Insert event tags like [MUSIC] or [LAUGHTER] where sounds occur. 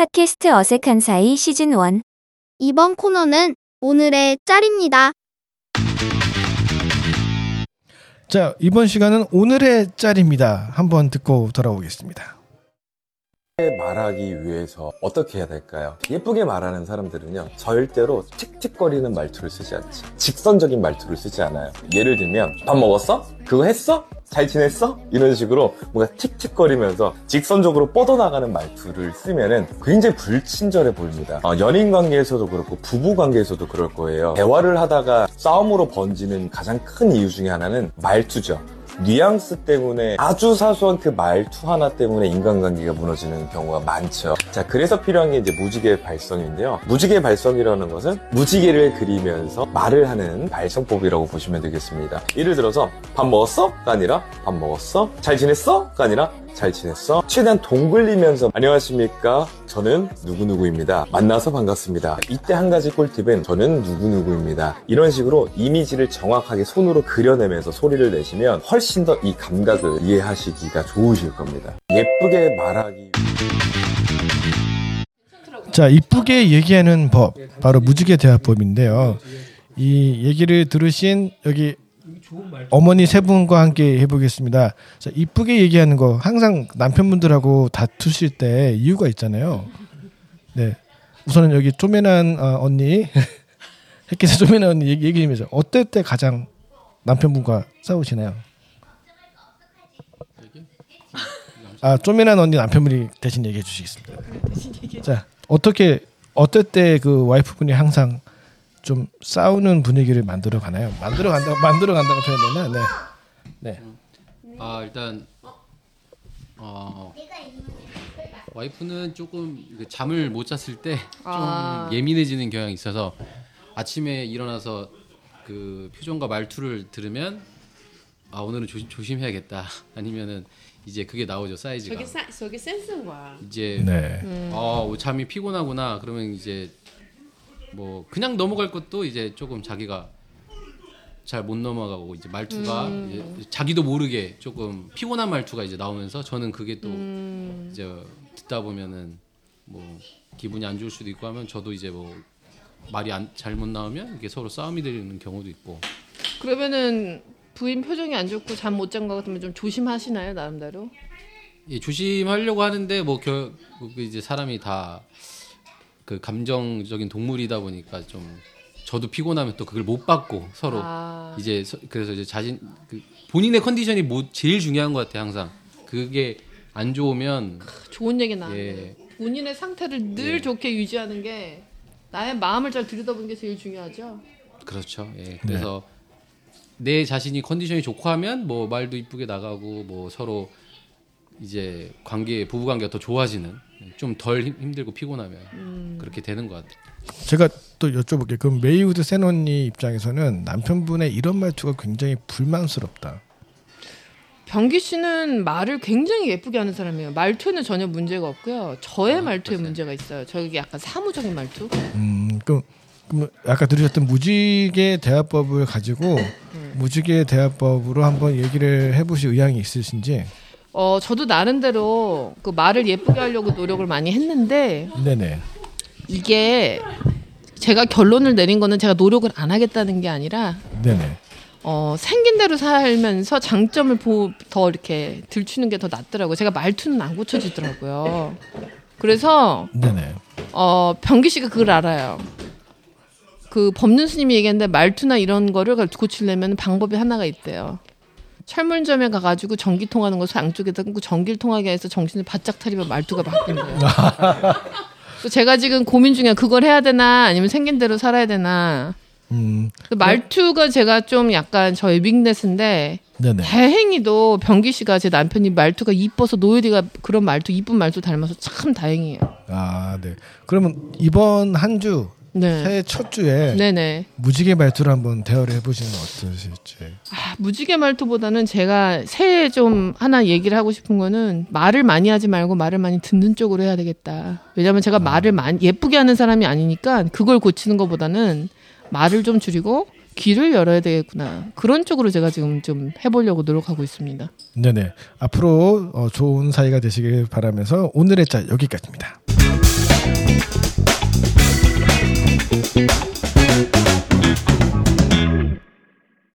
팟캐스트 어색한 사이 시즌 1 이번 코너는 오늘의 짤입니다. 자, 이번 시간은 오늘의 짤입니다. 한번 듣고 돌아오겠습니다. 말하기 위해서 어떻게 해야 될까요? 예쁘게 말하는 사람들은요 절대로 틱틱거리는 말투를 쓰지 않지 직선적인 말투를 쓰지 않아요 예를 들면 밥 먹었어? 그거 했어? 잘 지냈어? 이런 식으로 뭔가 틱틱거리면서 직선적으로 뻗어나가는 말투를 쓰면은 굉장히 불친절해 보입니다. 어, 연인 관계에서도 그렇고 부부 관계에서도 그럴 거예요. 대화를 하다가 싸움으로 번지는 가장 큰 이유 중에 하나는 말투죠 뉘앙스 때문에 아주 사소한 그 말투 하나 때문에 인간관계가 무너지는 경우가 많죠. 자, 그래서 필요한 게 이제 무지개 발성인데요. 무지개 발성이라는 것은 무지개를 그리면서 말을 하는 발성법이라고 보시면 되겠습니다. 예를 들어서 밥 먹었어? 가 아니라 밥 먹었어? 잘 지냈어? 가 아니라 잘 지냈어? 최대한 동글리면서 안녕하십니까? 저는 누구누구입니다. 만나서 반갑습니다. 이때 한 가지 꿀팁은 저는 누구누구입니다. 이런 식으로 이미지를 정확하게 손으로 그려내면서 소리를 내시면 훨씬 더 이 감각을 이해하시기가 좋으실 겁니다. 예쁘게 말하기 자, 이쁘게 얘기하는 법. 바로 무지개 대화법인데요. 이 얘기를 들으신 여기 어머니 세 분과 함께 해보겠습니다. 자, 이쁘게 얘기하는 거 항상 남편분들하고 다투실 때 이유가 있잖아요. 네. 우선은 여기 쪼매난 어, 언니, [LAUGHS] 햇빛에 쪼매난 언니 얘기, 얘기 좀 해줘. 어떨 때 가장 남편분과 싸우시나요? 아, 쪼매난 언니 남편분이 대신 얘기해 주시겠습니다. 자, 어떻게 어떨 때 그 와이프분이 항상 좀 싸우는 분위기를 만들어 가나요? 만들어 간다 만들어 간다고 표현되나? 네. 네. 아 일단 어, 와이프는 조금 그 잠을 못 잤을 때 좀 아. 예민해지는 경향이 있어서 아침에 일어나서 그 표정과 말투를 들으면 아 오늘은 조심, 조심해야겠다 [LAUGHS] 아니면은 이제 그게 나오죠 사이즈가 저게 사, 저게 센스인 거야. 이제 네. 아 잠이 피곤하구나 그러면 이제 뭐 그냥 넘어갈 것도 이제 조금 자기가 잘 못 넘어가고 이제 말투가 이제 자기도 모르게 조금 피곤한 말투가 이제 나오면서 저는 그게 또 이제 듣다 보면은 뭐 기분이 안 좋을 수도 있고 하면 저도 이제 뭐 말이 안, 잘못 나오면 이게 서로 싸움이 되는 경우도 있고. 그러면은 부인 표정이 안 좋고 잠 못 잔 것 같으면 좀 조심하시나요 나름대로? 예, 조심하려고 하는데 뭐 겨, 그 이제 사람이 다 그 감정적인 동물이다 보니까 좀 저도 피곤하면 또 그걸 못 받고 서로 아. 이제 서- 그래서 이제 자신 그 본인의 컨디션이 뭐 제일 중요한 것 같아요 항상 그게 안 좋으면 좋은 얘기 나왔네. 예. 본인의 상태를 늘 예. 좋게 유지하는 게 나의 마음을 잘 들여다보는 게 제일 중요하죠. 그렇죠 예 네. 그래서 내 자신이 컨디션이 좋고 하면 뭐 말도 이쁘게 나가고 뭐 서로 이제 관계 부부 관계가 더 좋아지는 좀 덜 힘들고 피곤하면 음. 그렇게 되는 것 같아요. 제가 또 여쭤볼게요. 그럼 메이우드 센 언니 입장에서는 남편분의 이런 말투가 굉장히 불만스럽다. 병기 씨는 말을 굉장히 예쁘게 하는 사람이에요. 말투는 전혀 문제가 없고요. 저의 아, 말투에 그러세요? 문제가 있어요. 저게 약간 사무적인 말투. 음, 그럼, 그럼 아까 들으셨던 무지개 대화법을 가지고 무지개 대화법으로 한번 얘기를 해보실 의향이 있으신지? 어, 저도 나름대로 그 말을 예쁘게 하려고 노력을 많이 했는데 네네. 이게 제가 결론을 내린 거는 제가 노력을 안 하겠다는 게 아니라 네네. 어, 생긴 대로 살면서 장점을 보, 더 이렇게 들추는 게 더 낫더라고요. 제가 말투는 안 고쳐지더라고요. 그래서 네네. 어, 병기 씨가 그걸 알아요. 그 법륜 스님이 얘기했는데 말투나 이런 거를 고치려면 방법이 하나가 있대요. 철물점에 가가지고 전기 통하는 거 양쪽에다 끊고 전기를 통하게 해서 정신을 바짝 차리면 말투가 바뀐대요. [LAUGHS] 제가 지금 고민 중에 그걸 해야 되나 아니면 생긴 대로 살아야 되나. 음, 그 말투가 제가 좀 약간 저의 빅네스인데 네네. 다행히도 병기 씨가 제 남편이 말투가 이뻐서 노예디가 그런 말투 이쁜 말투 닮아서 참 다행이에요. 아, 네. 그러면 이번 한 주, 네. 새해 첫 주에 네네. 무지개 말투를 한번 대화를 해보시는 건 어떠실지. 아, 무지개 말투보다는 제가 새해 좀 하나 얘기를 하고 싶은 거는 말을 많이 하지 말고 말을 많이 듣는 쪽으로 해야 되겠다. 왜냐면 제가 말을 많이 예쁘게 하는 사람이 아니니까 그걸 고치는 것보다는 말을 좀 줄이고 귀를 열어야 되겠구나. 그런 쪽으로 제가 지금 좀 해보려고 노력하고 있습니다. 네네. 앞으로 어, 좋은 사이가 되시길 바라면서 오늘의 짤 여기까지입니다.